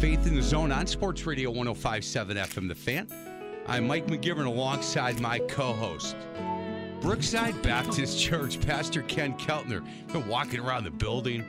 Faith in the Zone on Sports Radio 1057 FM The Fan. I'm Mike McGivern alongside my co host, Brookside Baptist Church, Pastor Ken Keltner. Been walking around the building,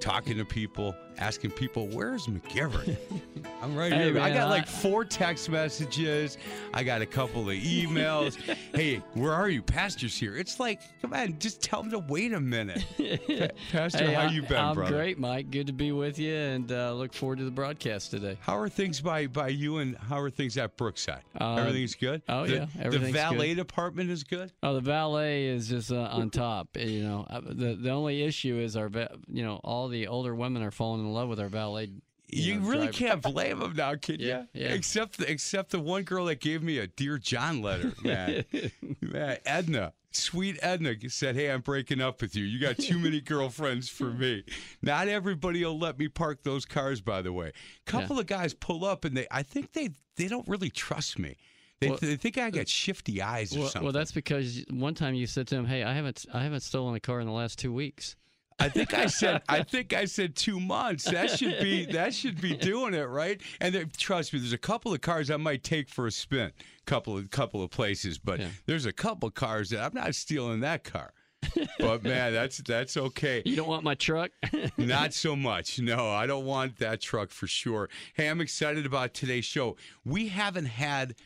talking to people, asking people, where's McGivern? I'm right Hey, here. I got like four text messages. I got a couple of emails. hey, where are you? Pastor's here. It's like, come on, just tell them to wait a minute. Pastor, Hey, how I- you been, I'm brother? great, Mike. Good to be with you, and uh, look forward to the broadcast today. How are things by by you and how are things at Brookside? Uh, Everything's good. oh, The- yeah, the valet good. department is good. Oh, the valet is just uh, on top. You know, Uh, the the only issue is our, you know, all the older women are falling in love with our valet. You, know, really driver. can't blame them now, can Yeah, you? yeah. Except the, except the one girl that gave me a dear John letter, man. man, Edna, sweet Edna said, "Hey, I'm breaking up with you. You got too many girlfriends for me. Not everybody will let me park those cars. By the way, a couple of guys pull up and they, I think they they don't really trust me. They, Well, they think I got uh, shifty eyes or Well, something. well, that's because one time you said to him, "Hey, I haven't I haven't stolen a car in the last two weeks." I think I said I think I said two months. That should be that should be doing it right. And there, trust me, there's a couple of cars I might take for a spin, couple of couple of places, but Yeah. there's a couple of cars that I'm not stealing that car. But man, that's that's okay. You don't want my truck? Not so much. No, I don't want that truck for sure. Hey, I'm excited about today's show. We haven't had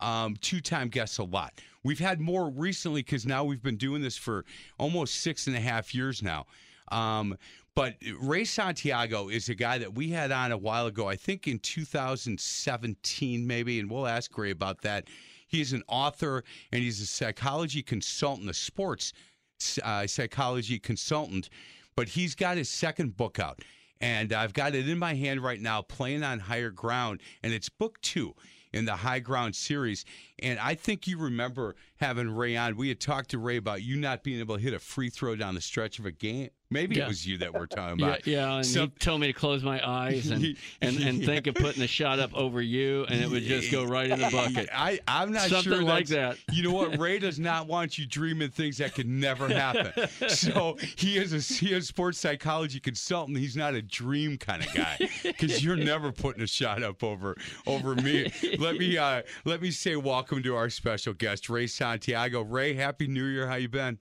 um, two time guests a lot. We've had more recently because now we've been doing this for almost six and a half years now. Um, but Ray Santiago is a guy that we had on a while ago, I think in 2017, maybe, and we'll ask Ray about that. He's an author and he's a psychology consultant, a sports uh, psychology consultant, but he's got his second book out. And I've got it in my hand right now, playing on higher ground, and it's book two in the High Ground series. And I think you remember having Ray on. We had talked to Ray about you not being able to hit a free throw down the stretch of a game. Maybe Yeah. it was you that we're talking about. yeah, and Some- he told me to close my eyes and, and, and think of putting a shot up over you, and it would just go right in the bucket. I, I'm not Something sure like that. You know what? Ray does not want you dreaming things that could never happen. So he is a he is a sports psychology consultant. He's not a dream kind of guy because you're never putting a shot up over over me. Let me uh, let me say welcome to our special guest, Ray Santiago. Ray, happy New Year. How you been?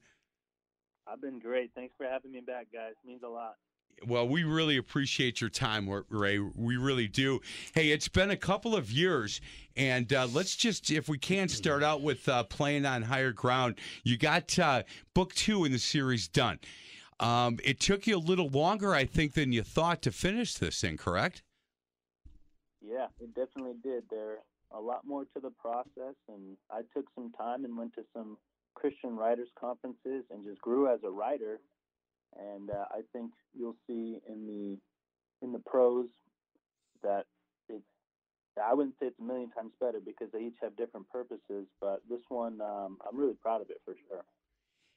I've been great. Thanks for having me back, guys. means a lot. Well, we really appreciate your time, Ray. We really do. Hey, it's been a couple of years, and uh, let's just, if we can, start out with uh, playing on higher ground. You got uh, book two in the series done. Um, it took you a little longer, I think, than you thought to finish this thing, correct? Yeah, it definitely did. There a lot more to the process, and I took some time and went to some Christian writers conferences and just grew as a writer. And uh, I think you'll see in the in the prose that it's I wouldn't say it's a million times better because they each have different purposes, but this one um, I'm really proud of it for sure.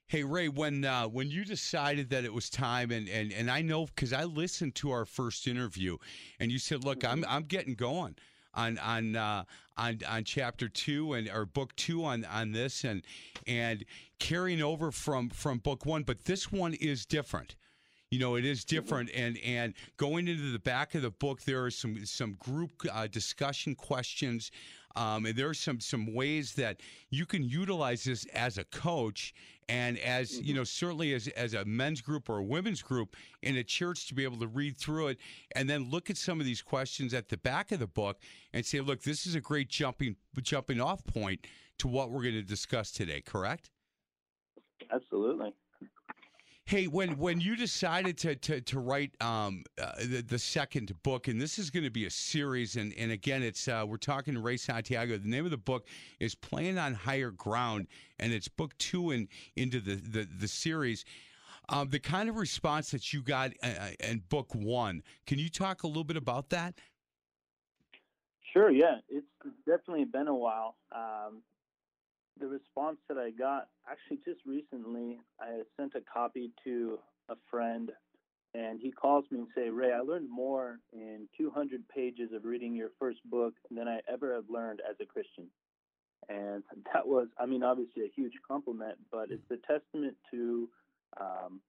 Hey Ray, when uh, when you decided that it was time, and and and I know because I listened to our first interview, and you said, "Look, I'm I'm getting going on on uh, on on chapter two and or book two on on this, and and carrying over from from book one, but this one is different." You know, it is different, and and going into the back of the book, there are some some group uh, discussion questions, um, and there are some some ways that you can utilize this as a coach and as you know certainly as as a men's group or a women's group in a church to be able to read through it and then look at some of these questions at the back of the book and say, look, this is a great jumping jumping off point to what we're going to discuss today. Correct? Absolutely. Hey, when when you decided to to, to write um, uh, the, the second book, and this is going to be a series, and, and again, it's uh, we're talking to Ray Santiago. The name of the book is "Playing on Higher Ground," and it's book two in into the the, the series. Um, the kind of response that you got uh, uh in book one, can you talk a little bit about that? Sure. Yeah, it's definitely been a while. Um, the response that I got actually just recently, I sent a copy to a friend, and he calls me and say, "Ray, I learned more in 200 pages of reading your first book than I ever have learned as a Christian." And that was, I mean, obviously a huge compliment, but it's a testament to um,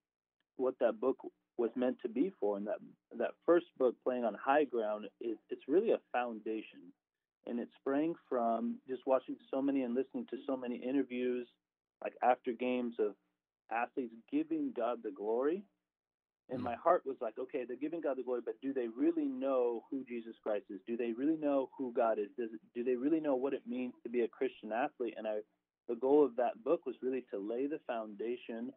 what that book was meant to be for. And that that first book, playing on high ground, is it's really a foundation and it sprang from just watching so many and listening to so many interviews, like after games of athletes giving God the glory. And mm. my heart was like, okay, they're giving God the glory, but do they really know who Jesus Christ is? Do they really know who God is? Does, do they really know what it means to be a Christian athlete? And I, the goal of that book was really to lay the foundation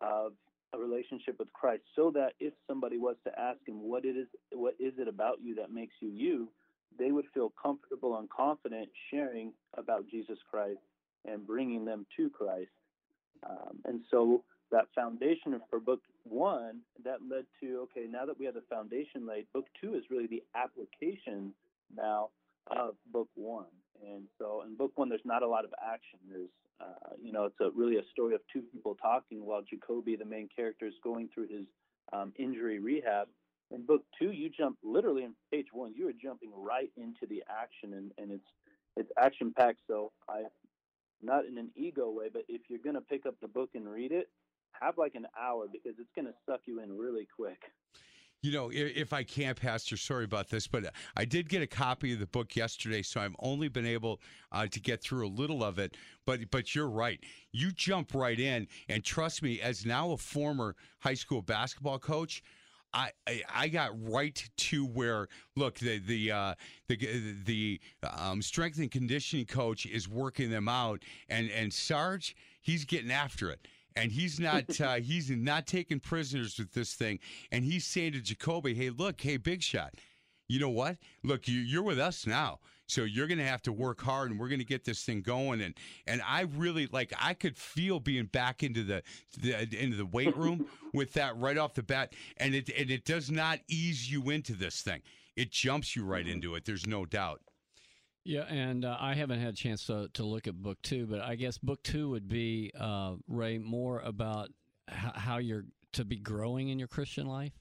of a relationship with Christ, so that if somebody was to ask him, what it is, what is it about you that makes you you? They would feel comfortable and confident sharing about Jesus Christ and bringing them to Christ. Um, and so that foundation for book one that led to okay now that we have the foundation laid book two is really the application now of book one. And so in book one there's not a lot of action. There's uh, you know it's a really a story of two people talking while jacoby the main character is going through his um, injury rehab in book two, you jump literally in page one, you are jumping right into the action, and, and it's it's action packed. So I, not in an ego way, but if you're gonna pick up the book and read it, have like an hour because it's gonna suck you in really quick. You know, if I can't, Pastor, sorry about this, but I did get a copy of the book yesterday, so I've only been able uh, to get through a little of it. But but you're right. You jump right in, and trust me, as now a former high school basketball coach, I, I, got right to where look the the uh, the the um, strength and conditioning coach is working them out. And and Sarge he's getting after it. And he's not uh, he's not taking prisoners with this thing. And he's saying to Jacoby hey look hey big shot. You know what? Look you, you're with us now so you're going to have to work hard, and we're going to get this thing going. And and I really like I could feel being back into the, the into the weight room with that right off the bat, and it and it does not ease you into this thing. It jumps you right mm-hmm. into it. There's no doubt. Yeah, and uh, I haven't had a chance to, to look at book two, but I guess book two would be uh, Ray more about h- how you're to be growing in your Christian life.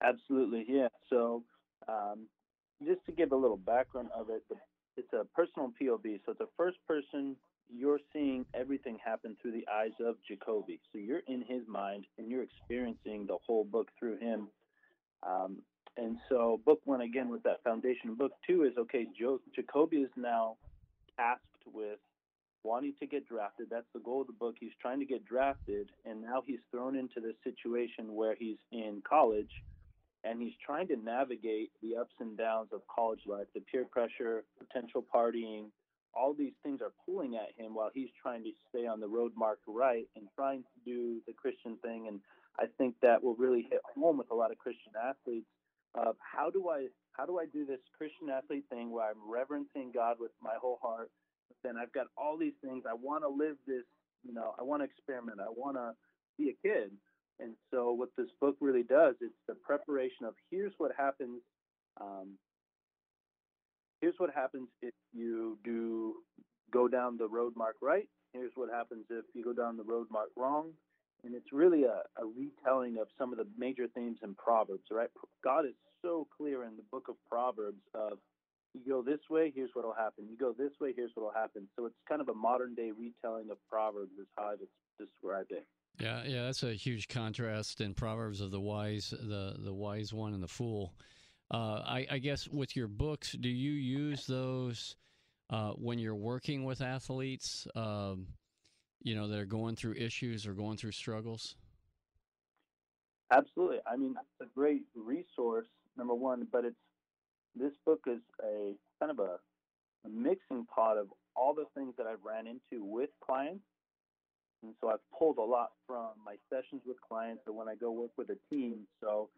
Absolutely, yeah. So um, just to give a little background of it, it's a personal POV. So it's first person. You're seeing everything happen through the eyes of Jacoby. So you're in his mind and you're experiencing the whole book through him. Um, and so, book one again with that foundation. Book two is okay. Jo- Jacoby is now tasked with wanting to get drafted. That's the goal of the book. He's trying to get drafted, and now he's thrown into this situation where he's in college and he's trying to navigate the ups and downs of college life, the peer pressure, potential partying, all these things are pulling at him while he's trying to stay on the road marked right and trying to do the Christian thing. And I think that will really hit home with a lot of Christian athletes how do I how do I do this Christian athlete thing where I'm reverencing God with my whole heart, but then I've got all these things. I want to live this, you know, I want to experiment, I want to be a kid, and so, what this book really does is the preparation of here's what happens. Um, here's what happens if you do go down the road mark right. Here's what happens if you go down the road mark wrong. And it's really a, a retelling of some of the major themes in Proverbs, right? God is so clear in the book of Proverbs of you go this way, here's what will happen. You go this way, here's what will happen. So it's kind of a modern day retelling of Proverbs, is how I describe it. Yeah, yeah, that's a huge contrast in Proverbs of the wise, the the wise one and the fool. Uh, I, I guess with your books, do you use those uh, when you're working with athletes? Um, you know, that are going through issues or going through struggles. Absolutely. I mean, a great resource, number one, but it's this book is a kind of a, a mixing pot of all the things that I've ran into with clients. And so I've pulled a lot from my sessions with clients or when I go work with a team. So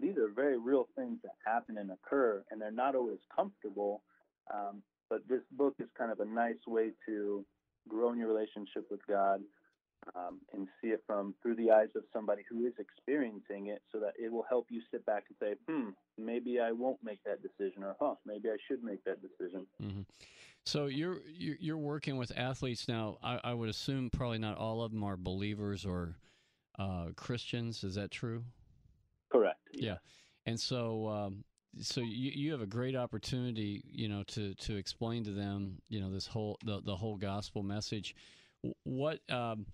these are very real things that happen and occur, and they're not always comfortable. Um, but this book is kind of a nice way to grow in your relationship with God um, and see it from through the eyes of somebody who is experiencing it, so that it will help you sit back and say, "Hmm, maybe I won't make that decision," or "Huh, maybe I should make that decision." Mm-hmm. So you're you're working with athletes now. I, I, would assume probably not all of them are believers or uh, Christians. Is that true? Correct. Yeah, and so um, so you you have a great opportunity, you know, to to explain to them, you know, this whole the the whole gospel message. What um,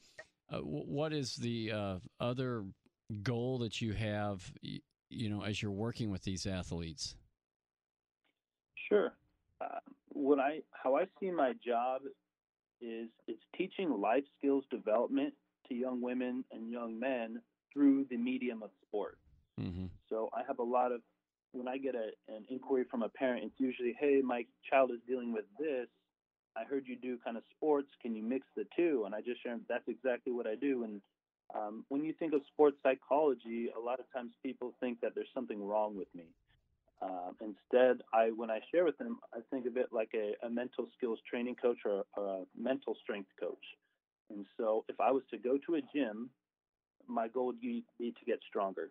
uh, what is the uh, other goal that you have, you know, as you're working with these athletes? Sure. Uh, what I how I see my job is it's teaching life skills development to young women and young men through the medium of sport. Mm-hmm. So I have a lot of when I get a, an inquiry from a parent, it's usually, "Hey, my child is dealing with this. I heard you do kind of sports. Can you mix the two? And I just share that's exactly what I do. And um, when you think of sports psychology, a lot of times people think that there's something wrong with me. Uh, instead, I when I share with them, I think of it like a, a mental skills training coach or, or a mental strength coach. And so, if I was to go to a gym, my goal would be to get stronger.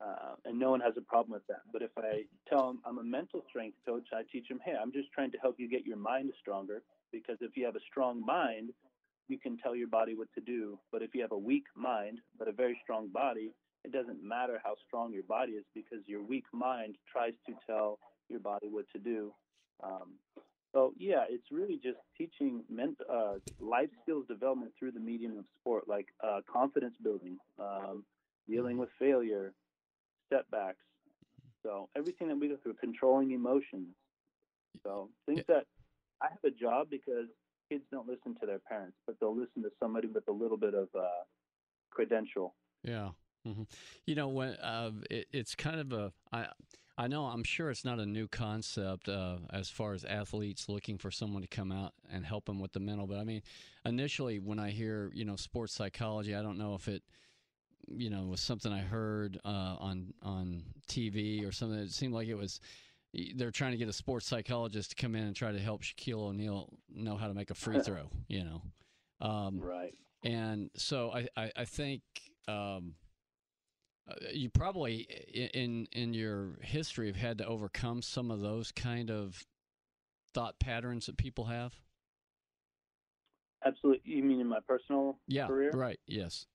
Uh, and no one has a problem with that. But if I tell them I'm a mental strength coach, I teach them, hey, I'm just trying to help you get your mind stronger. Because if you have a strong mind, you can tell your body what to do. But if you have a weak mind, but a very strong body, it doesn't matter how strong your body is because your weak mind tries to tell your body what to do. Um, so yeah, it's really just teaching ment- uh, life skills development through the medium of sport, like uh, confidence building, um, dealing with failure, setbacks. So everything that we go through, controlling emotions. So things yeah. that I have a job because kids don't listen to their parents, but they'll listen to somebody with a little bit of uh, credential. Yeah. Mm-hmm. You know, when uh, it, it's kind of a, I, I know, I'm sure it's not a new concept uh, as far as athletes looking for someone to come out and help them with the mental. But I mean, initially, when I hear, you know, sports psychology, I don't know if it, you know, was something I heard uh, on on TV or something. It seemed like it was they're trying to get a sports psychologist to come in and try to help Shaquille O'Neal know how to make a free throw. You know, um, right? And so I I, I think. Um, you probably in in your history have had to overcome some of those kind of thought patterns that people have. Absolutely. You mean in my personal yeah, career? Right. Yes.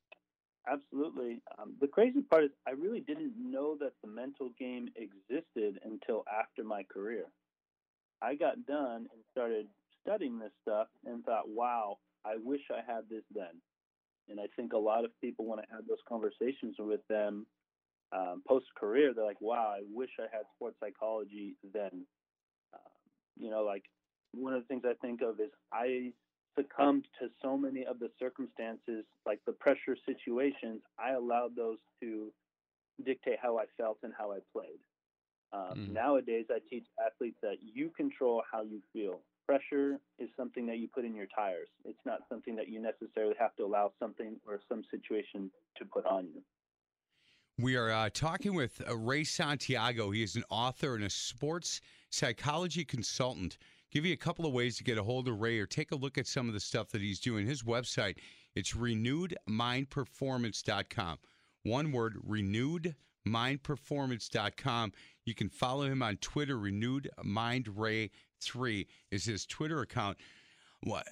Absolutely. Um, the crazy part is, I really didn't know that the mental game existed until after my career. I got done and started studying this stuff and thought, wow, I wish I had this then. And I think a lot of people, when I had those conversations with them um, post career, they're like, wow, I wish I had sports psychology then. Uh, you know, like one of the things I think of is I succumbed to so many of the circumstances, like the pressure situations, I allowed those to dictate how I felt and how I played. Um, mm. Nowadays, I teach athletes that you control how you feel. Pressure is something that you put in your tires. It's not something that you necessarily have to allow something or some situation to put on you. We are uh, talking with uh, Ray Santiago. He is an author and a sports psychology consultant give you a couple of ways to get a hold of Ray or take a look at some of the stuff that he's doing. His website, it's renewedmindperformance.com. One word, renewedmindperformance.com. You can follow him on Twitter. Renewed Mind Ray 3 is his Twitter account.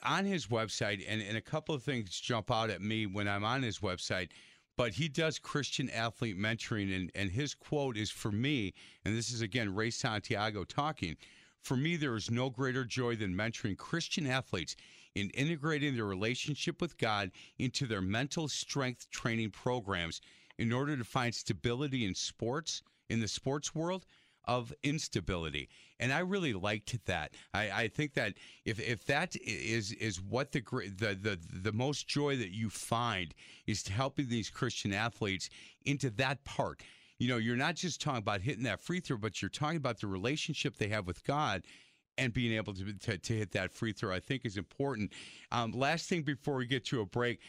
On his website, and, and a couple of things jump out at me when I'm on his website but he does Christian athlete mentoring, and, and his quote is for me, and this is again Ray Santiago talking. For me, there is no greater joy than mentoring Christian athletes in integrating their relationship with God into their mental strength training programs in order to find stability in sports, in the sports world of instability. And I really liked that. I, I think that if, if that is is what the, the the the most joy that you find is to helping these Christian athletes into that part. You know, you're not just talking about hitting that free throw, but you're talking about the relationship they have with God and being able to, to, to hit that free throw, I think is important. Um, last thing before we get to a break,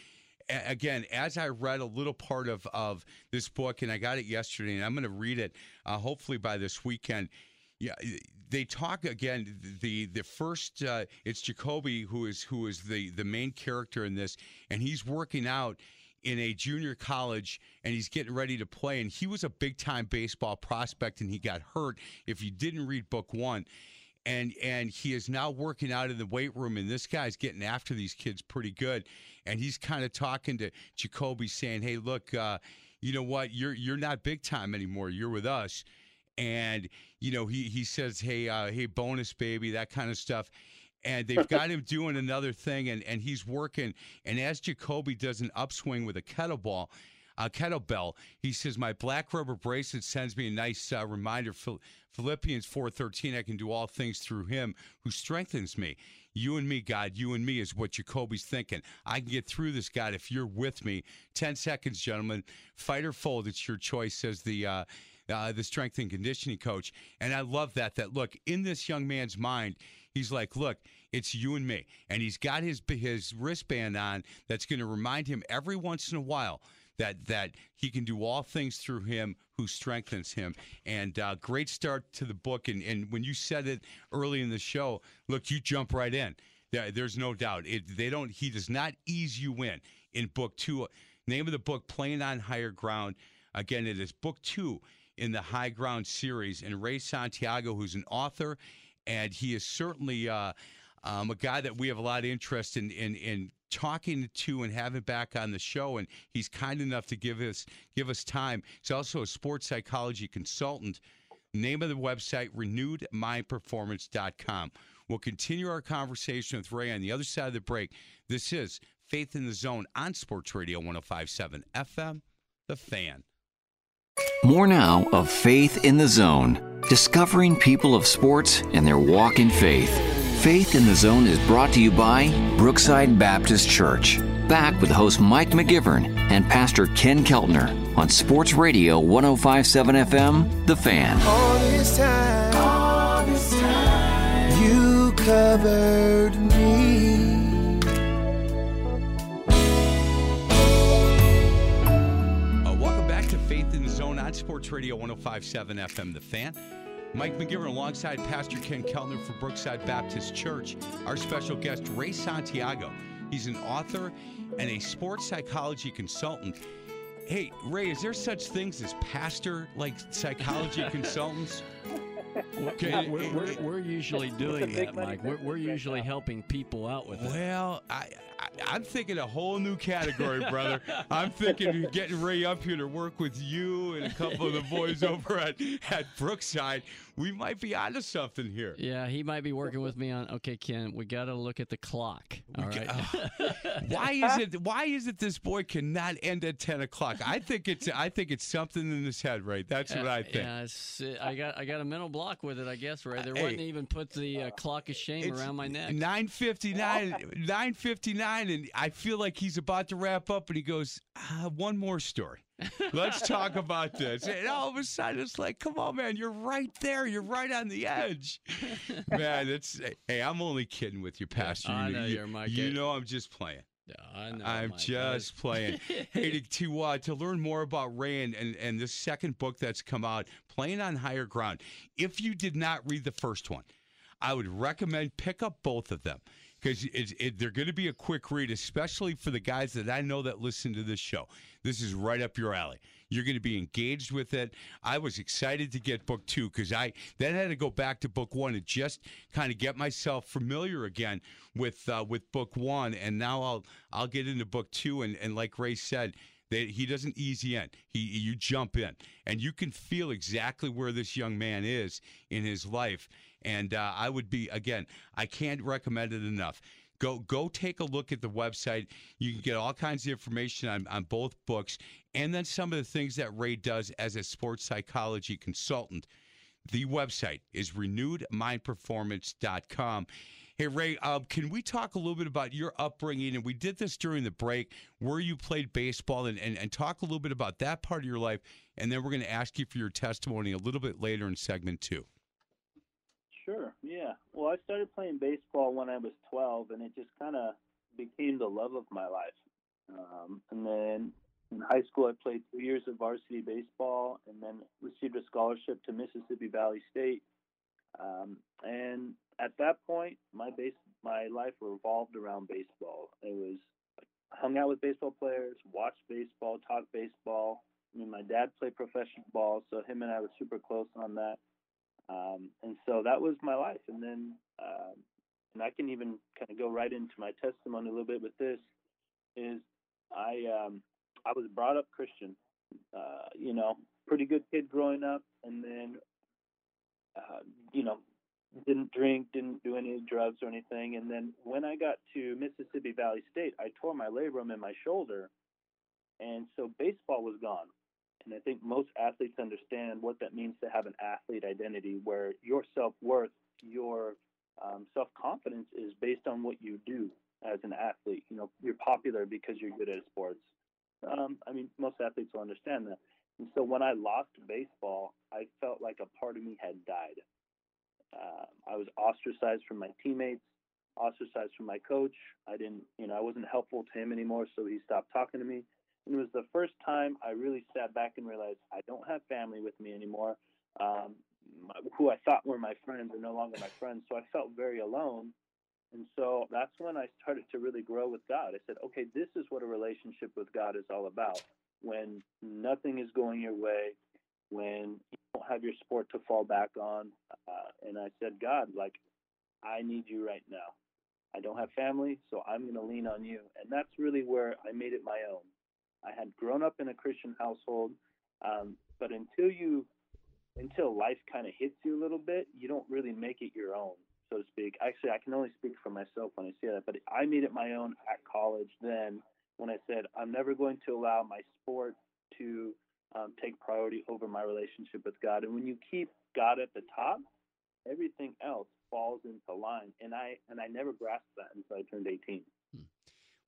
again, as I read a little part of, of this book, and I got it yesterday, and I'm going to read it uh, hopefully by this weekend. Yeah, they talk again. The the first uh, it's Jacoby who is who is the the main character in this, and he's working out in a junior college and he's getting ready to play. And he was a big time baseball prospect, and he got hurt. If you didn't read book one, and and he is now working out in the weight room and this guy's getting after these kids pretty good. And he's kind of talking to Jacoby saying hey look uh, you know what? You're you're not big time anymore. You're with us. And you know he he says hey uh, hey bonus baby that kind of stuff. And they've got him doing another thing and and he's working. And as Jacoby does an upswing with a kettlebell uh, kettlebell. He says, "My black rubber bracelet sends me a nice uh, reminder. Phil- Philippians four thirteen. I can do all things through Him who strengthens me. You and me, God. You and me is what Jacoby's thinking. I can get through this, God, if you're with me. Ten seconds, gentlemen. Fight or fold. It's your choice," says the. Uh, uh, the strength and conditioning coach, and I love that. That look in this young man's mind, he's like, "Look, it's you and me," and he's got his his wristband on that's going to remind him every once in a while that that he can do all things through him who strengthens him. And uh, great start to the book. And, and when you said it early in the show, look, you jump right in. There, there's no doubt. It, they don't. He does not ease you in. In book two, name of the book, "Playing on Higher Ground." Again, it is book two in the High Ground series. And Ray Santiago, who's an author, and he is certainly. Uh, um, a guy that we have a lot of interest in, in in talking to and having back on the show, and he's kind enough to give us give us time. He's also a sports psychology consultant. Name of the website, renewedmindperformance.com. We'll continue our conversation with Ray on the other side of the break. This is Faith in the Zone on Sports Radio 1057 FM, The Fan. More now of Faith in the Zone, discovering people of sports and their walk in faith. Faith in the Zone is brought to you by Brookside Baptist Church. Back with host Mike McGivern and Pastor Ken Keltner on Sports Radio 1057 FM, The Fan. All this time, all this time, you covered me. Uh, welcome back to Faith in the Zone on Sports Radio 1057 FM, The Fan. Mike McGivern alongside Pastor Ken Keltner for Brookside Baptist Church. Our special guest, Ray Santiago. He's an author and a sports psychology consultant. Hey, Ray, is there such things as pastor like psychology consultants? Okay, We're, we're, we're usually doing that, Mike. We're, we're usually helping people out with it. Well, I, I I'm thinking a whole new category, brother. I'm thinking getting Ray up here to work with you and a couple of the boys over at, at Brookside. We might be onto something here. Yeah, he might be working with me on. Okay, Ken, we got to look at the clock. All right. Why is it? Why is it this boy cannot end at ten o'clock? I think it's. I think it's something in his head, right? That's what I think. Yeah, uh, I got I got a mental block with it. I guess right. There Hey. wasn't even put the uh, clock of shame around my neck. Nine fifty nine, nine fifty nine, and I feel like he's about to wrap up, and he goes, ah, "One more story. Let's talk about this." And all of a sudden, it's like, "Come on, man, you're right there. You're right on the edge." man, it's. Hey, I'm only kidding with you, Pastor. I you, know you, you're my You kid. know, I'm just playing. Yeah, I know. I'm Mike. I just playing. hey, to to, uh, to learn more about Ray and, and and this second book that's come out, playing on higher ground. If you did not read the first one, I would recommend pick up both of them because they're going to be a quick read, especially for the guys that I know that listen to this show. This is right up your alley. You're going to be engaged with it. I was excited to get book two because I then had to go back to book one and just kind of get myself familiar again with uh, with book one, and now I'll I'll get into book two, and and like Ray said. They, he doesn't ease you in. He you jump in, and you can feel exactly where this young man is in his life. And uh, I would be again. I can't recommend it enough. Go go take a look at the website. You can get all kinds of information on, on both books and then some of the things that Ray does as a sports psychology consultant. The website is renewedmindperformance.com. Hey, Ray, uh, can we talk a little bit about your upbringing? And we did this during the break where you played baseball and, and, and talk a little bit about that part of your life. And then we're going to ask you for your testimony a little bit later in segment two. Sure. Yeah. Well, I started playing baseball when I was 12, and it just kind of became the love of my life. Um, and then in high school, I played three years of varsity baseball, and then received a scholarship to Mississippi Valley State. Um, and at that point, my base my life revolved around baseball. It was I hung out with baseball players, watched baseball, talked baseball. I mean, my dad played professional ball, so him and I were super close on that. Um, and so that was my life. And then, um, and I can even kind of go right into my testimony a little bit with this. Is I um, I was brought up Christian, uh, you know, pretty good kid growing up, and then, uh, you know, didn't drink, didn't do any drugs or anything. And then when I got to Mississippi Valley State, I tore my labrum in my shoulder, and so baseball was gone. And I think most athletes understand what that means to have an athlete identity where your self worth, your um, self confidence is based on what you do as an athlete. You know, you're popular because you're good at sports. Um, I mean, most athletes will understand that. And so when I lost baseball, I felt like a part of me had died. Uh, I was ostracized from my teammates, ostracized from my coach. I didn't, you know, I wasn't helpful to him anymore, so he stopped talking to me. And it was the first time I really sat back and realized I don't have family with me anymore. Um, my, who I thought were my friends are no longer my friends, so I felt very alone. And so that's when I started to really grow with God. I said, okay, this is what a relationship with God is all about. When nothing is going your way, when you don't have your sport to fall back on. Uh, and I said, God, like, I need you right now. I don't have family, so I'm going to lean on you. And that's really where I made it my own. I had grown up in a Christian household, um, but until you, until life kind of hits you a little bit, you don't really make it your own, so to speak. Actually, I can only speak for myself when I say that, but I made it my own at college. Then, when I said I'm never going to allow my sport to um, take priority over my relationship with God, and when you keep God at the top, everything else falls into line. And I and I never grasped that until I turned 18.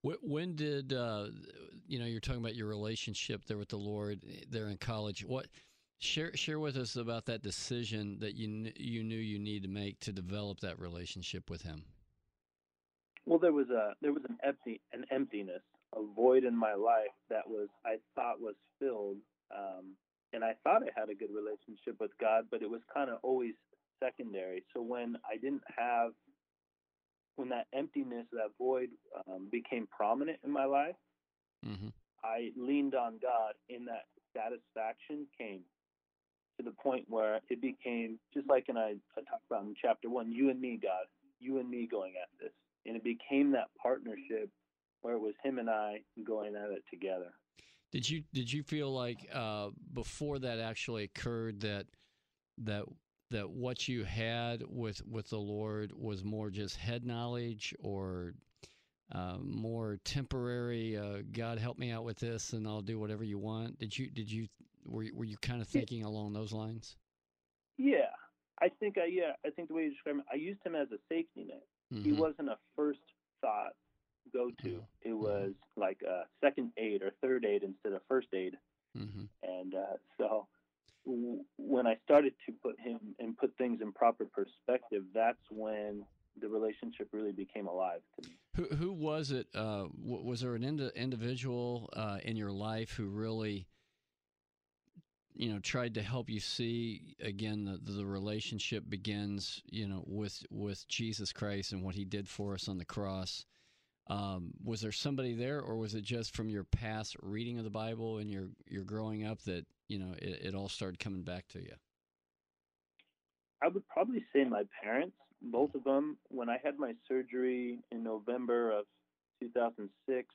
When did uh, you know you're talking about your relationship there with the Lord eh, there in college? What share share with us about that decision that you you knew you needed to make to develop that relationship with Him? Well, there was a there was an empty an emptiness, a void in my life that was I thought was filled, um, and I thought I had a good relationship with God, but it was kind of always secondary. So when I didn't have when that emptiness, that void um, became prominent in my life, mm-hmm. I leaned on God, and that satisfaction came to the point where it became just like in I, I talked about in chapter one, you and me, God, you and me going at this, and it became that partnership where it was Him and I going at it together. Did you did you feel like uh, before that actually occurred that that that what you had with with the Lord was more just head knowledge or uh, more temporary? Uh, God help me out with this, and I'll do whatever you want. Did you did you were you, were you kind of thinking along those lines? Yeah, I think I yeah I think the way you describe it, I used him as a safety net. Mm-hmm. He wasn't a first thought go to. Mm-hmm. It mm-hmm. was like a second aid or third aid instead of first aid. Mm-hmm. And uh, so when I started to put him and put things in proper perspective, that's when the relationship really became alive to me. Who, who was it? Uh, was there an ind- individual uh, in your life who really, you know, tried to help you see again the the relationship begins, you know, with with Jesus Christ and what He did for us on the cross. Um, was there somebody there, or was it just from your past reading of the Bible and your your growing up that you know it, it all started coming back to you? I would probably say my parents, both mm-hmm. of them. When I had my surgery in November of 2006,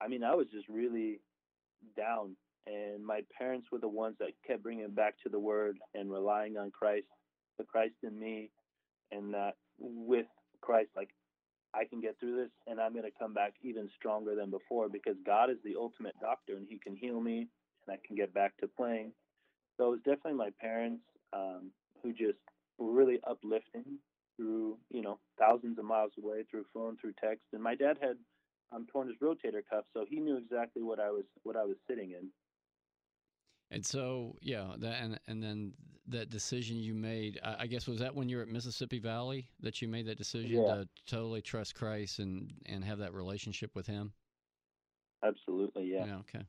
I mean, I was just really down, and my parents were the ones that kept bringing back to the Word and relying on Christ, the Christ in me, and that with Christ, like I can get through this and I'm going to come back even stronger than before because God is the ultimate doctor and He can heal me and I can get back to playing. So it was definitely my parents um, who just were really uplifting through, you know, thousands of miles away through phone, through text. And my dad had um, torn his rotator cuff, so he knew exactly what I was what I was sitting in. And so, yeah, that and and then that decision you made, I, I guess was that when you were at Mississippi Valley that you made that decision Yeah. to totally trust Christ and and have that relationship with Him. Absolutely, yeah. okay.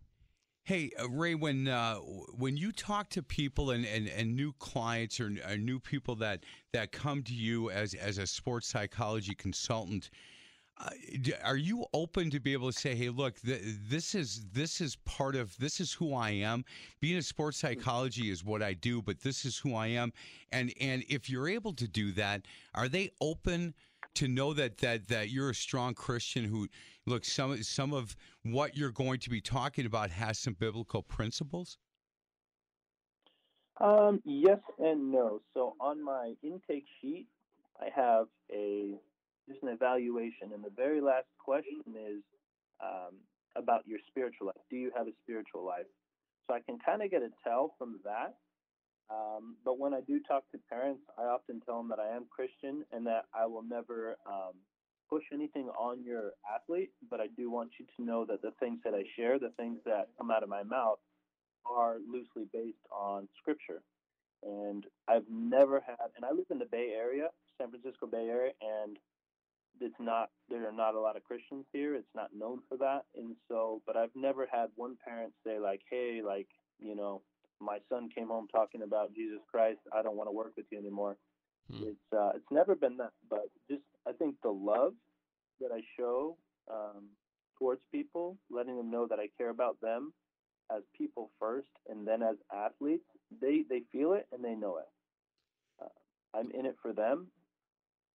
Hey uh, Ray, when uh, when you talk to people and, and, and new clients or, or new people that, that come to you as as a sports psychology consultant, uh, are you open to be able to say, "Hey, look, th- this is this is part of this is who I am. Being a sports psychology is what I do, but this is who I am." And and if you're able to do that, are they open? To know that that that you're a strong Christian who look some some of what you're going to be talking about has some biblical principles. Um, yes and no. So on my intake sheet, I have a just an evaluation, and the very last question is um, about your spiritual life. Do you have a spiritual life? So I can kind of get a tell from that. Um, but when I do talk to parents, I often tell them that I am Christian and that I will never um, push anything on your athlete. But I do want you to know that the things that I share, the things that come out of my mouth, are loosely based on scripture. And I've never had, and I live in the Bay Area, San Francisco Bay Area, and it's not, there are not a lot of Christians here. It's not known for that. And so, but I've never had one parent say, like, hey, like, you know, my son came home talking about Jesus Christ. I don't want to work with you anymore. Hmm. It's, uh, it's never been that, but just, I think the love that I show um, towards people, letting them know that I care about them as people first and then as athletes, they they feel it and they know it. Uh, I'm in it for them,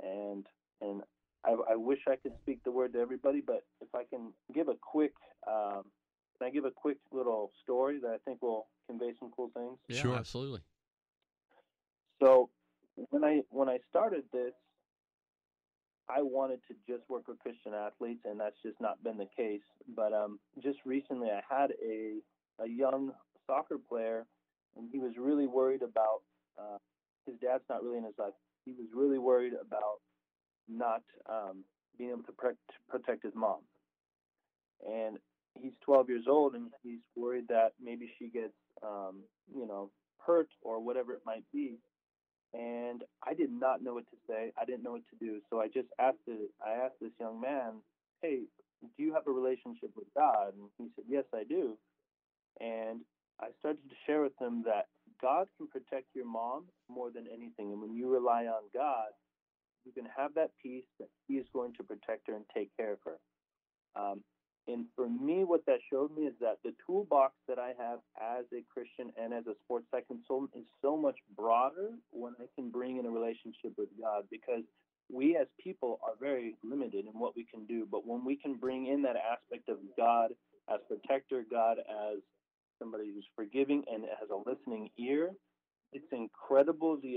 and and I, I wish I could speak the word to everybody, but if I can give a quick, um, can I give a quick little story that I think will convey some cool things? Yeah, Sure. absolutely. So when I when I started this, I wanted to just work with Christian athletes, and that's just not been the case. But um, just recently, I had a a young soccer player, and he was really worried about uh, his dad's not really in his life. He was really worried about not um, being able to protect, protect his mom, and he's 12 years old, and he's worried that maybe she gets um, you know hurt or whatever it might be and I did not know what to say. I didn't know what to do. So I just asked it. I asked this young man, "Hey, do you have a relationship with God?" And he said, "Yes, I do." And I started to share with him that God can protect your mom more than anything, and when you rely on God, you can have that peace that He is going to protect her and take care of her. Um, and for me, what that showed me is that the toolbox that I have as a Christian and as a sports psych consultant is so much broader when I can bring in a relationship with God because we as people are very limited in what we can do. But when we can bring in that aspect of God as protector, God as somebody who's forgiving and has a listening ear, it's incredible the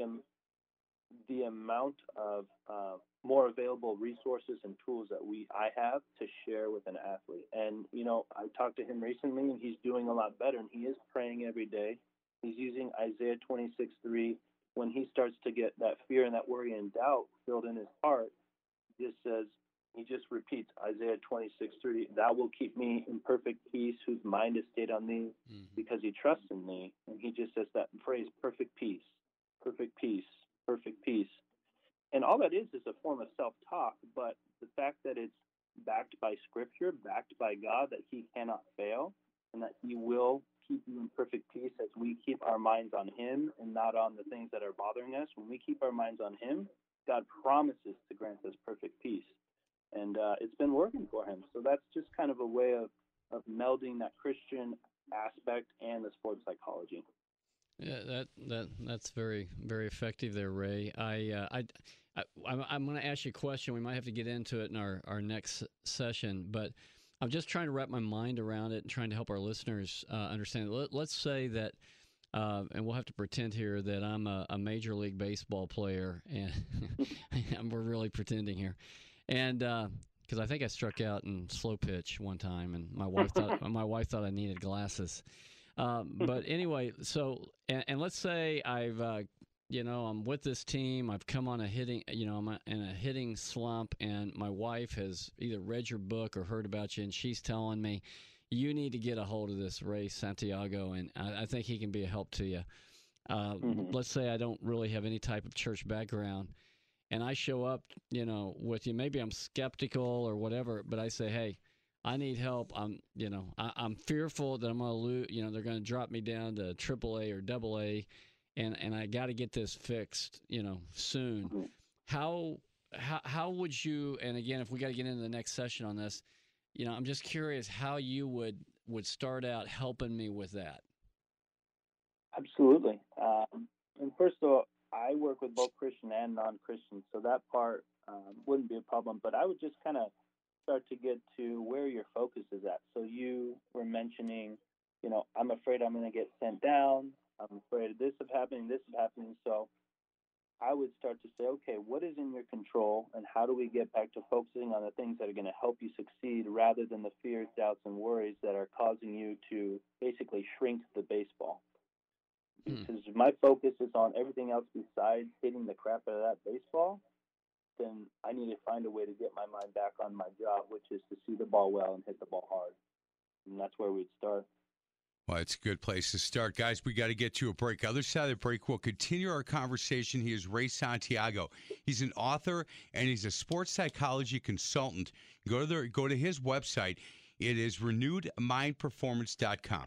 the amount of uh, more available resources and tools that we I have to share with an athlete. And you know, I talked to him recently, and he's doing a lot better. And he is praying every day. He's using Isaiah 26:3 when he starts to get that fear and that worry and doubt filled in his heart. He just says he just repeats Isaiah 26:3. That will keep me in perfect peace, whose mind is stayed on thee, Mhm. because he trusts in thee. And he just says that phrase, perfect peace, perfect peace, perfect peace. And all that is is a form of self talk, but the fact that it's backed by scripture, backed by God, that He cannot fail, and that He will keep you in perfect peace as we keep our minds on Him and not on the things that are bothering us. When we keep our minds on Him, God promises to grant us perfect peace. And uh, it's been working for Him. So that's just kind of a way of, of melding that Christian aspect and the sports psychology. Yeah, that that that's very very effective there, Ray. I uh, I, I I'm, going to ask you a question. We might have to get into it in our our next session, but I'm just trying to wrap my mind around it and trying to help our listeners uh, understand. Let, let's say that. Uh, and we'll have to pretend here that I'm a, a major league baseball player, and we're really pretending here. and because I think I struck out in slow pitch one time, and my wife thought my wife thought I needed glasses. Um, but anyway, so and, and let's say I've uh, you know I'm with this team. I've come on a hitting, you know, I'm in a hitting slump, and my wife has either read your book or heard about you, and she's telling me you need to get a hold of this Ray Santiago, and I, I think he can be a help to you. Uh, Mhm. Let's say I don't really have any type of church background, and I show up, you know, with you. Maybe I'm skeptical or whatever, but I say, hey, I need help. I'm, you know, I, I'm fearful that I'm going to lose. You know, they're going to drop me down to AAA or Double A, and and I got to get this fixed, you know, soon. Mhm. How how how would you? And again, if we got to get into the next session on this, you know, I'm just curious how you would would start out helping me with that. Absolutely. Um, and first of all, I work with both Christian and non-Christian, so that part um, wouldn't be a problem. But I would just kind of start to get to where your focus is at. So you were mentioning, you know, I'm afraid I'm going to get sent down. I'm afraid of this is happening, this is happening. So I would start to say, okay, what is in your control, and how do we get back to focusing on the things that are going to help you succeed, rather than the fears, doubts, and worries that are causing you to basically shrink the baseball Hmm. because my focus is on everything else besides hitting the crap out of that baseball, then I need to find a way to get my mind back on my job, which is to see the ball well and hit the ball hard. And that's where we'd start. Well, it's a good place to start. Guys, we got to get to a break. Other side of the break, we'll continue our conversation. He is Ray Santiago. He's an author and he's a sports psychology consultant. Go to the, go to his website. It is renewedmindperformance.com.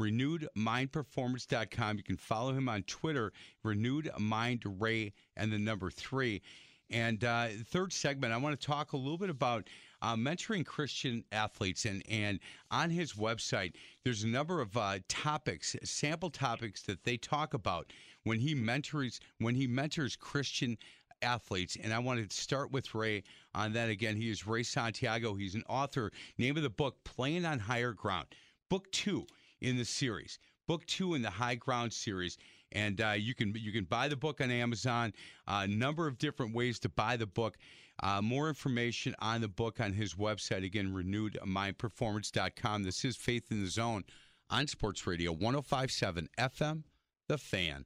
Renewedmindperformance.com. You can follow him on Twitter, Renewed Mind Ray, and the number three. And uh, third segment, I want to talk a little bit about uh, mentoring Christian athletes. And, and on his website, there's a number of uh, topics, sample topics that they talk about when he mentors when he mentors Christian athletes. And I wanted to start with Ray on that again. He is Ray Santiago. He's an author. Name of the book, Playing on Higher Ground. Book two in the series. Book two in the High Ground series. And uh, you can you can buy the book on Amazon. A number of different ways to buy the book. Uh, more information on the book on his website. Again, renewedmindperformance.com. This is Faith in the Zone on Sports Radio 1057 FM, The Fan.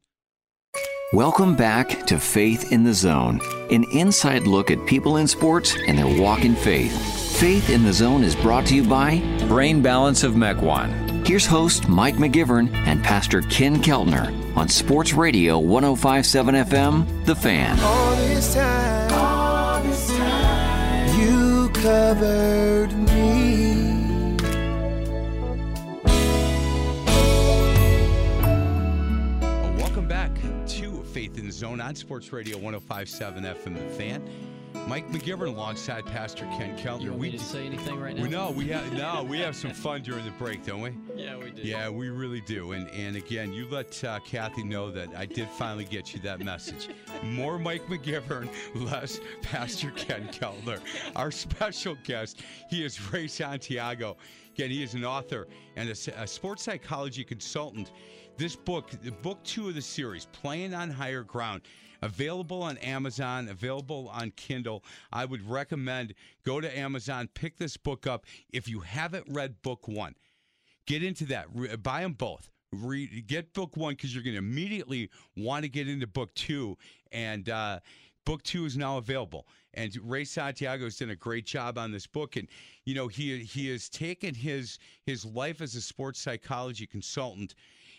Welcome back to Faith in the Zone, an inside look at people in sports and their walk in faith. Faith in the Zone is brought to you by Brain Balance of Mequon. Here's host Mike McGivern and Pastor Ken Keltner on Sports Radio 1057 FM, The Fan. All this time, all this time, you covered Zone on Sports Radio 1057 FM The Fan. Mike McGivern alongside Pastor Ken Keltner. Me to say anything right now? we know we have no, we have some fun during the break, don't we? Yeah, we do. Yeah, we really do. And and again, you let uh, Kathy know that I did finally get you that message. More Mike McGivern, less Pastor Ken Keltner. Our special guest, he is Ray Santiago. Again, he is an author and a sports psychology consultant. This book, book two of the series, Playing on Higher Ground, available on Amazon, available on Kindle. I would recommend go to Amazon, pick this book up. If you haven't read book one, get into that. Re- buy them both. Read, get book one because you're going to immediately want to get into book two. And uh, book two is now available. And Ray Santiago has done a great job on this book. And you know he he has taken his his life as a sports psychology consultant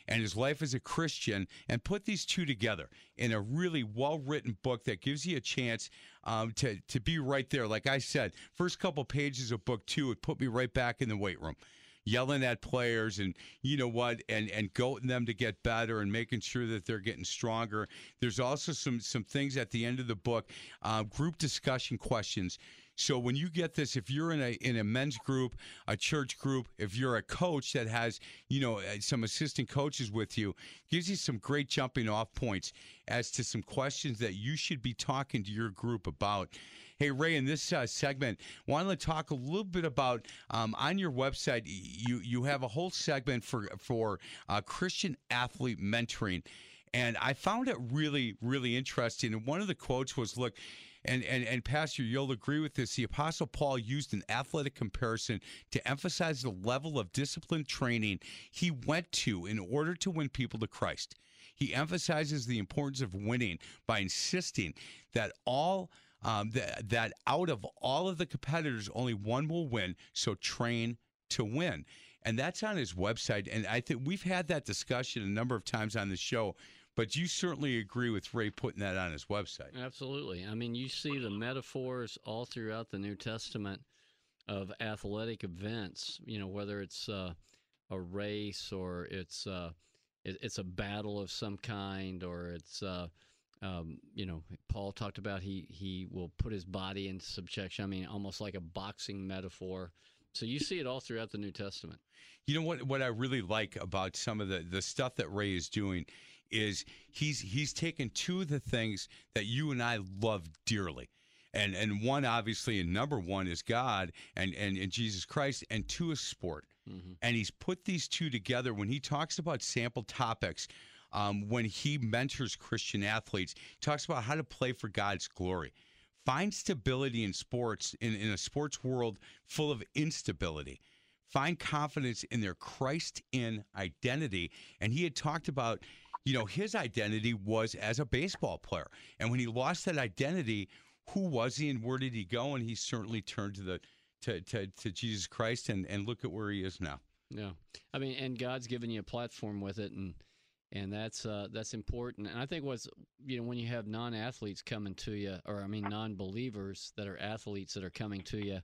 and his life as a Christian and put these two together in a really well written book that gives you a chance um, to, to be right there. Like I said, first couple pages of book two, it put me right back in the weight room. Yelling at players and you know what, and and goading them to get better and making sure that they're getting stronger. There's also some some things at the end of the book, uh, group discussion questions. So when you get this, if you're in a in a men's group, a church group, if you're a coach that has you know uh, some assistant coaches with you, gives you some great jumping off points as to some questions that you should be talking to your group about. Hey Ray, in this uh, segment, want to talk a little bit about um, on your website. You you have a whole segment for for uh, Christian athlete mentoring. And I found it really, really interesting. And one of the quotes was, "Look, And, and and Pastor, you'll agree with this. The Apostle Paul used an athletic comparison to emphasize the level of disciplined training he went to in order to win people to Christ. He emphasizes the importance of winning by insisting that all um, that, that out of all of the competitors, only one will win. So train to win, and that's on his website. And I think we've had that discussion a number of times on the show. But you certainly agree with Ray putting that on his website. Absolutely. I mean, you see the metaphors all throughout the New Testament of athletic events. You know, whether it's uh, a race or it's uh, it's a battle of some kind, or it's uh, um, you know, Paul talked about he he will put his body into subjection. I mean, almost like a boxing metaphor. So you see it all throughout the New Testament. You know what? What I really like about some of the the stuff that Ray is doing is he's he's taken two of the things that you and I love dearly. And and one obviously and number one is God and, and, and Jesus Christ, and two is sport. Mm-hmm. And he's put these two together when he talks about sample topics. Um, when he mentors Christian athletes, he talks about how to play for God's glory. Find stability in sports, in, in a sports world full of instability find confidence in their Christ in identity. And he had talked about you know, his identity was as a baseball player. And when he lost that identity, who was he and where did he go? And he certainly turned to the to, to, to Jesus Christ and, and look at where he is now. Yeah. I mean, and God's given you a platform with it and and that's uh, that's important. And I think what's you know when you have non-athletes coming to you, or I mean non-believers that are athletes that are coming to you,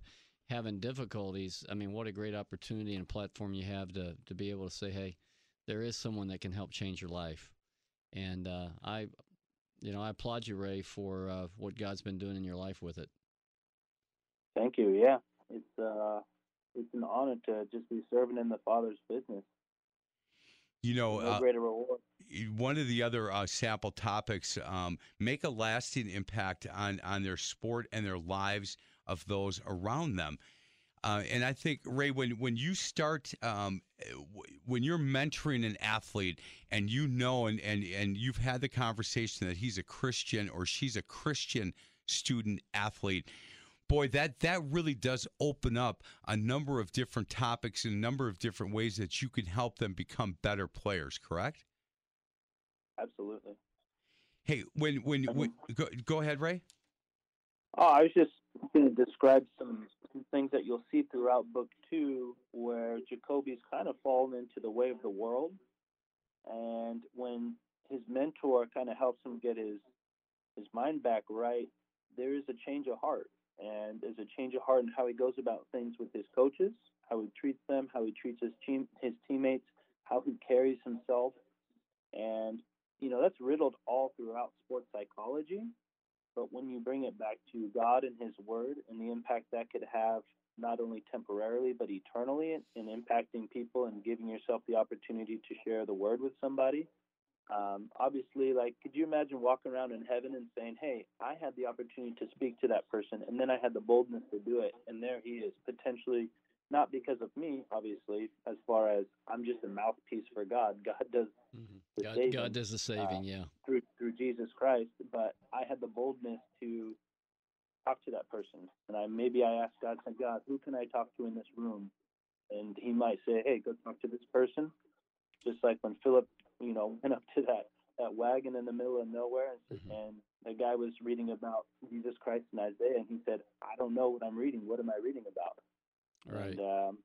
having difficulties. I mean, what a great opportunity and platform you have to to be able to say, hey, there is someone that can help change your life. And uh, I, you know, I applaud you, Ray, for uh, what God's been doing in your life with it. Thank you. Yeah, it's uh, it's an honor to just be serving in the Father's business. You know, no uh, greater reward. One of the other uh, sample topics: um, make a lasting impact on on their sport and their lives of those around them. Uh, and I think Ray, when when you start, um, when you're mentoring an athlete, and you know, and and and you've had the conversation that he's a Christian or she's a Christian student athlete, boy, that that really does open up a number of different topics and a number of different ways that you can help them become better players. Correct? Absolutely. Hey, when when, uh-huh. when go, go ahead, Ray. Oh, I was just going to describe some, some things that you'll see throughout book two, where Jacoby's kind of fallen into the way of the world, and when his mentor kind of helps him get his his mind back right, there is a change of heart, and there's a change of heart in how he goes about things with his coaches, how he treats them, how he treats his team, his teammates, how he carries himself, and you know that's riddled all throughout sports psychology. But when you bring it back to God and His Word and the impact that could have not only temporarily but eternally in impacting people and giving yourself the opportunity to share the Word with somebody, um, obviously, like, could you imagine walking around in heaven and saying, "Hey, I had the opportunity to speak to that person, and then I had the boldness to do it, and there he is, potentially not because of me, obviously, as far as I'm just a mouthpiece for God. God does mm-hmm. the God, saving. God does the saving, uh, yeah. Through through Jesus Christ. But I had the boldness to talk to that person. And I maybe I asked God, said, God, who can I talk to in this room? And he might say, Hey, go talk to this person. Just like when Philip, you know, went up to that that wagon in the middle of nowhere and, mm-hmm. and the guy was reading about Jesus Christ in Isaiah and he said, I don't know what I'm reading. What am I reading about? Right. And, um,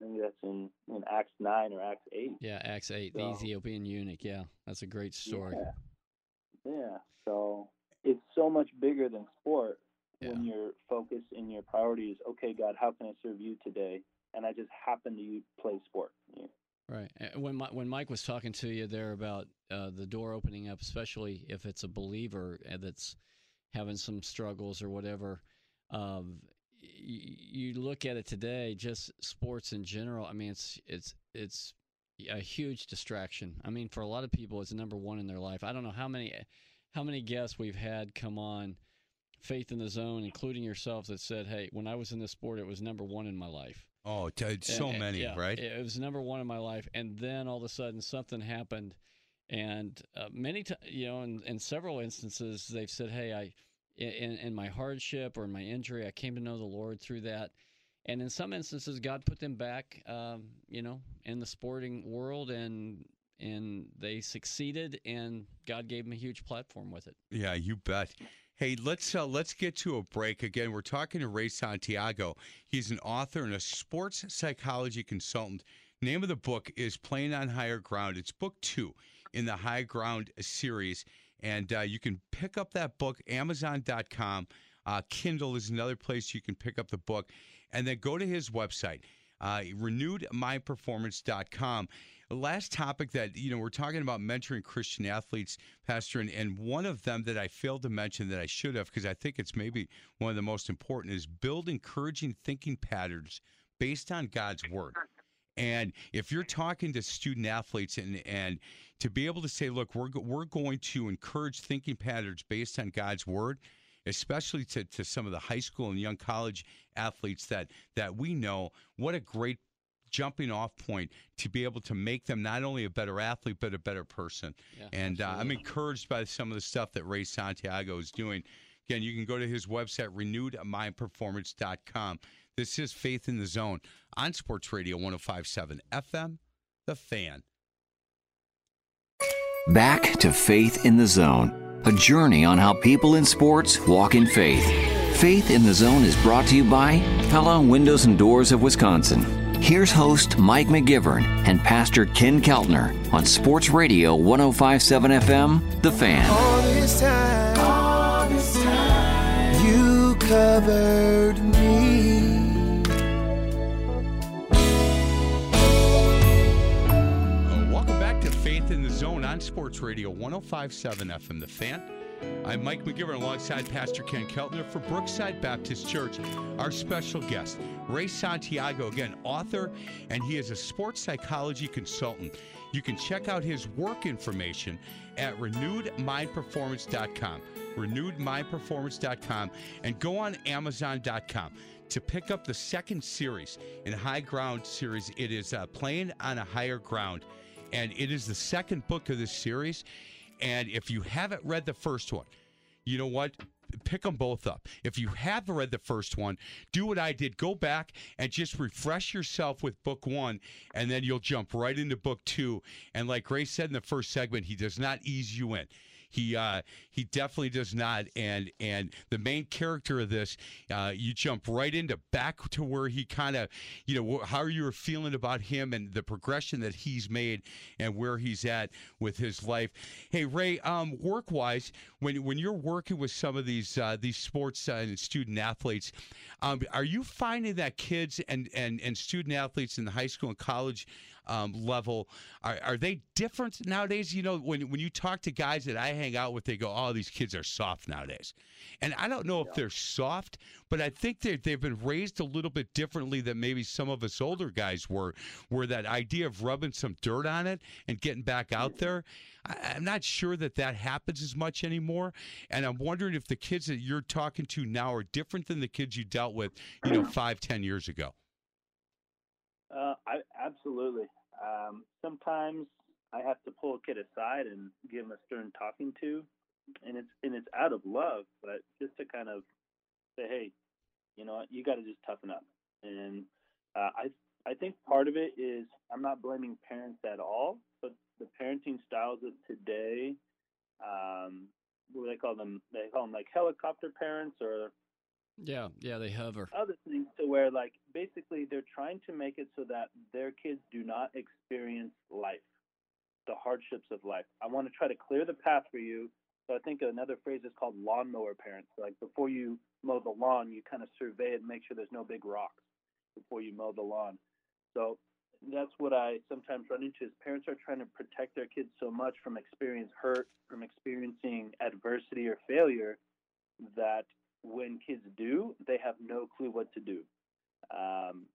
I think that's in, in Acts 9 or Acts 8. Yeah, Acts 8, so, the Ethiopian eunuch. Yeah, that's a great story. Yeah. yeah. So it's so much bigger than sport yeah. when your focus and your priority is, okay, God, how can I serve you today? And I just happen to play sport. Right. When when Mike was talking to you there about uh, the door opening up, especially if it's a believer uh, that's having some struggles or whatever, um, you look at it today, just sports in general. I mean, it's it's it's a huge distraction. I mean, for a lot of people, it's number one in their life. I don't know how many how many guests we've had come on Faith in the Zone, including yourself, that said, "Hey, when I was in the sport, it was number one in my life." Oh, so and, many, yeah, right? It was number one in my life, and then all of a sudden something happened, and uh, many times, you know, in, in several instances, they've said, "Hey, I." in, in my hardship or in my injury, I came to know the Lord through that. And in some instances, God put them back, um, you know, in the sporting world, and and they succeeded, and God gave them a huge platform with it. Yeah, you bet. Hey, let's uh, let's get to a break again. We're talking to Ray Santiago. He's an author and a sports psychology consultant. Name of the book is Playing on Higher Ground. It's book two in the High Ground series, and uh, you can pick up that book Amazon.com. Uh, Kindle is another place you can pick up the book, and then go to his website, uh, last topic that you know we're talking about mentoring christian athletes pastor and, and one of them that i failed to mention that i should have because i think it's maybe one of the most important is build encouraging thinking patterns based on god's word. And if you're talking to student athletes and and to be able to say look we're, we're going to encourage thinking patterns based on god's word especially to, to some of the high school and young college athletes that that we know what a great jumping off point to be able to make them not only a better athlete but a better person. Yeah, and uh, I'm encouraged by some of the stuff that Ray Santiago is doing. Again, you can go to his website renewedmindperformance.com. This is Faith in the Zone on Sports Radio 1057 FM, The Fan. Back to Faith in the Zone, a journey on how people in sports walk in faith. Faith in the Zone is brought to you by Pella Windows and Doors of Wisconsin. Here's host Mike McGivern and Pastor Ken Keltner on Sports Radio 1057 FM, The Fan. All this time, all this time, you covered me. Welcome back to Faith in the Zone on Sports Radio 1057 FM The Fan. I'm Mike McGivern alongside Pastor Ken Keltner for Brookside Baptist Church. Our special guest, Ray Santiago, again, author, and he is a sports psychology consultant. You can check out his work information at renewedmindperformance.com. Renewedmindperformance.com and go on Amazon.com to pick up the second series in High Ground series. It is uh, Playing on a Higher Ground, and it is the second book of this series. And if you haven't read the first one, you know what? Pick them both up. If you have read the first one, do what I did. Go back and just refresh yourself with book one, and then you'll jump right into book two. And like Grace said in the first segment, he does not ease you in. He uh, he definitely does not. And and the main character of this, uh, you jump right into back to where he kind of, you know, how you were feeling about him and the progression that he's made and where he's at with his life. Hey Ray, um, work wise, when when you're working with some of these uh, these sports uh, and student athletes, um, are you finding that kids and and and student athletes in the high school and college um, level are, are they different nowadays? You know, when when you talk to guys that I hang out with, they go, "Oh, these kids are soft nowadays," and I don't know if they're soft, but I think they they've been raised a little bit differently than maybe some of us older guys were. Where that idea of rubbing some dirt on it and getting back out there, I, I'm not sure that that happens as much anymore. And I'm wondering if the kids that you're talking to now are different than the kids you dealt with, you know, five, ten years ago. Uh, I absolutely. Um, sometimes I have to pull a kid aside and give him a stern talking to, and it's and it's out of love, but just to kind of say, hey, you know, what, you got to just toughen up. And uh, I I think part of it is I'm not blaming parents at all, but the parenting styles of today, um, what do they call them? They call them like helicopter parents or Yeah, yeah, they hover. other things to where like basically they're trying to make it so that their kids do not experience life the hardships of life. I want to try to clear the path for you. So i think another phrase is called lawnmower parents. Like before you mow the lawn you kind of survey it and make sure there's no big rocks before you mow the lawn. So that's what i sometimes run into is parents are trying to protect their kids so much from experience hurt from experiencing adversity or failure that when kids do, they have no clue what to do. Um,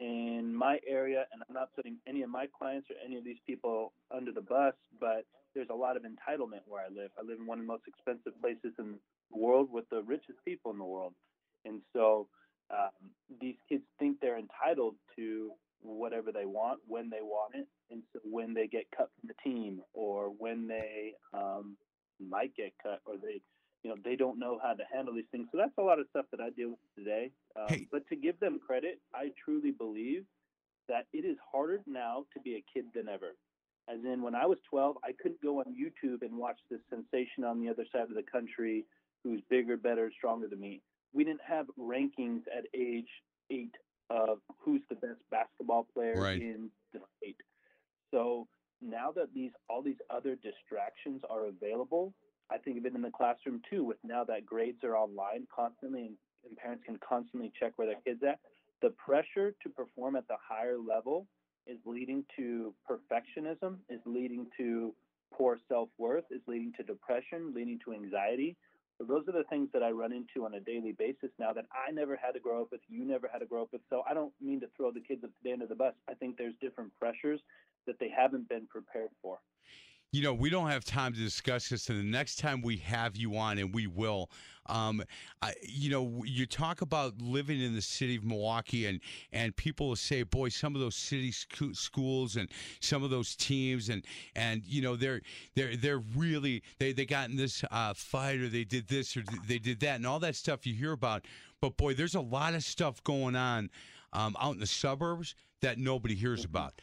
in my area, and I'm not putting any of my clients or any of these people under the bus, but there's a lot of entitlement where I live. I live in one of the most expensive places in the world with the richest people in the world. And so um, these kids think they're entitled to whatever they want when they want it. And so when they get cut from the team or when they um, might get cut or they you know they don't know how to handle these things. So that's a lot of stuff that I deal with today. Um, Hey. But to give them credit, I truly believe that it is harder now to be a kid than ever. As in, when I was 12, I couldn't go on YouTube and watch this sensation on the other side of the country who's bigger, better, stronger than me. We didn't have rankings at age eight of who's the best basketball player Right. in the state. So now that these all these other distractions are available, I think of it in the classroom too. With now that grades are online constantly and, and parents can constantly check where their kids at, the pressure to perform at the higher level is leading to perfectionism, is leading to poor self worth, is leading to depression, leading to anxiety. So those are the things that I run into on a daily basis now that I never had to grow up with, you never had to grow up with. So I don't mean to throw the kids of today under the bus. I think there's different pressures that they haven't been prepared for. You know, we don't have time to discuss this, and the next time we have you on, and we will, um, I, you know, you talk about living in the city of Milwaukee, and and people will say, "Boy, some of those city sco- schools and some of those teams, and and you know, they're they're they're really they they got in this uh, fight, or they did this, or they did that, and all that stuff you hear about. But boy, there's a lot of stuff going on um, out in the suburbs that nobody hears about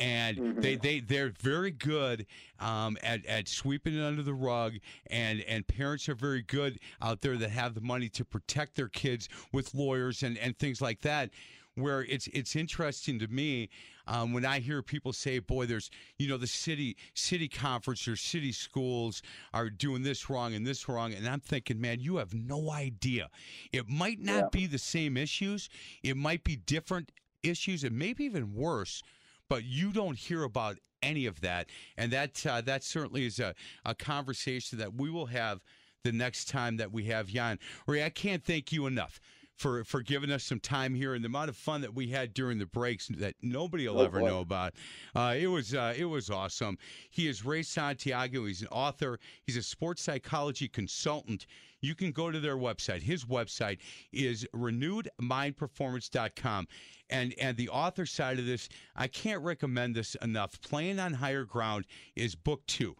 and they they they're very good um, at at sweeping it under the rug, and and parents are very good out there that have the money to protect their kids with lawyers and and things like that. Where it's it's interesting to me um, when I hear people say, "Boy, there's you know the city city conference or city schools are doing this wrong and this wrong," and I'm thinking, man, you have no idea. It might not Yeah. be the same issues. It might be different issues, and maybe even worse but you don't hear about any of that, and that uh, that certainly is a, a conversation that we will have the next time that we have Jan. Ray, I can't thank you enough for for giving us some time here and the amount of fun that we had during the breaks that nobody will Oh, ever boy. know about. Uh, it was uh, it was awesome. He is Ray Santiago. He's an author. He's a sports psychology consultant. You can go to their website. His website is renewedmindperformance.com. And and the author side of this, I can't recommend this enough. Playing on higher ground is book two.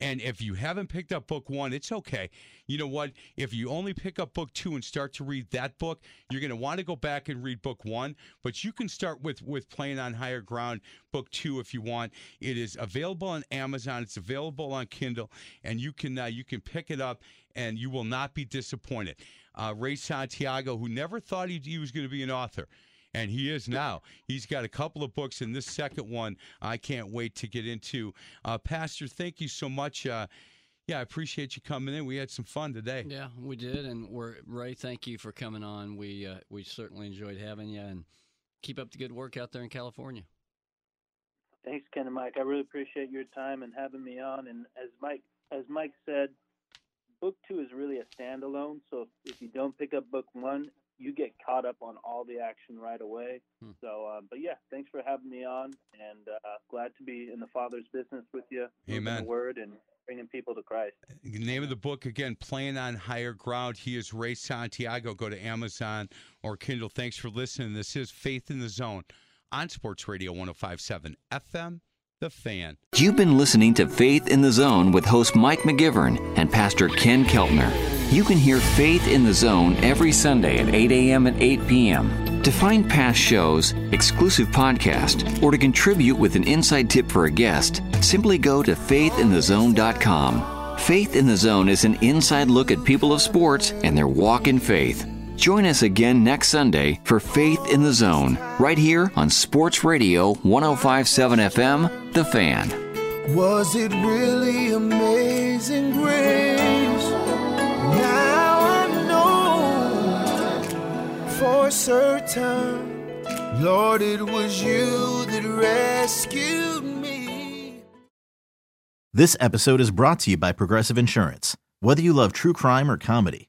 And if you haven't picked up book one, it's okay. You know what? If you only pick up book two and start to read that book, you're going to want to go back and read book one. But you can start with with playing on higher ground, book two, if you want. It is available on Amazon. It's available on Kindle, and you can uh, you can pick it up, and you will not be disappointed. Uh, Ray Santiago, who never thought he, he was going to be an author and he is now. He's got a couple of books, and this second one I can't wait to get into. Uh, Pastor, thank you so much. Uh, yeah, I appreciate you coming in. We had some fun today. Yeah, we did, and we're Ray. Thank you for coming on. We uh, we certainly enjoyed having you, and keep up the good work out there in California. Thanks, Ken and Mike. I really appreciate your time and having me on. And as Mike as Mike said, book two is really a standalone. So if, if you don't pick up book one, you get caught up on all the action right away. Hmm. So, uh, but yeah, thanks for having me on, and uh, glad to be in the Father's business with you, Amen. the word and bringing people to Christ. The name of the book again, Playing on Higher Ground. He is Ray Santiago. Go to Amazon or Kindle. Thanks for listening. This is Faith in the Zone on Sports Radio 1057 FM, The Fan. You've been listening to Faith in the Zone with host Mike McGivern and Pastor Ken Keltner. You can hear Faith in the Zone every Sunday at 8 a.m. and 8 p.m. To find past shows, exclusive podcast, or to contribute with an inside tip for a guest, simply go to faithinthezone.com. Faith in the Zone is an inside look at people of sports and their walk in faith. Join us again next Sunday for Faith in the Zone, right here on Sports Radio 1057 FM, The Fan. Was it really amazing grace? Now I know for certain, Lord, it was you that rescued me. This episode is brought to you by Progressive Insurance. Whether you love true crime or comedy,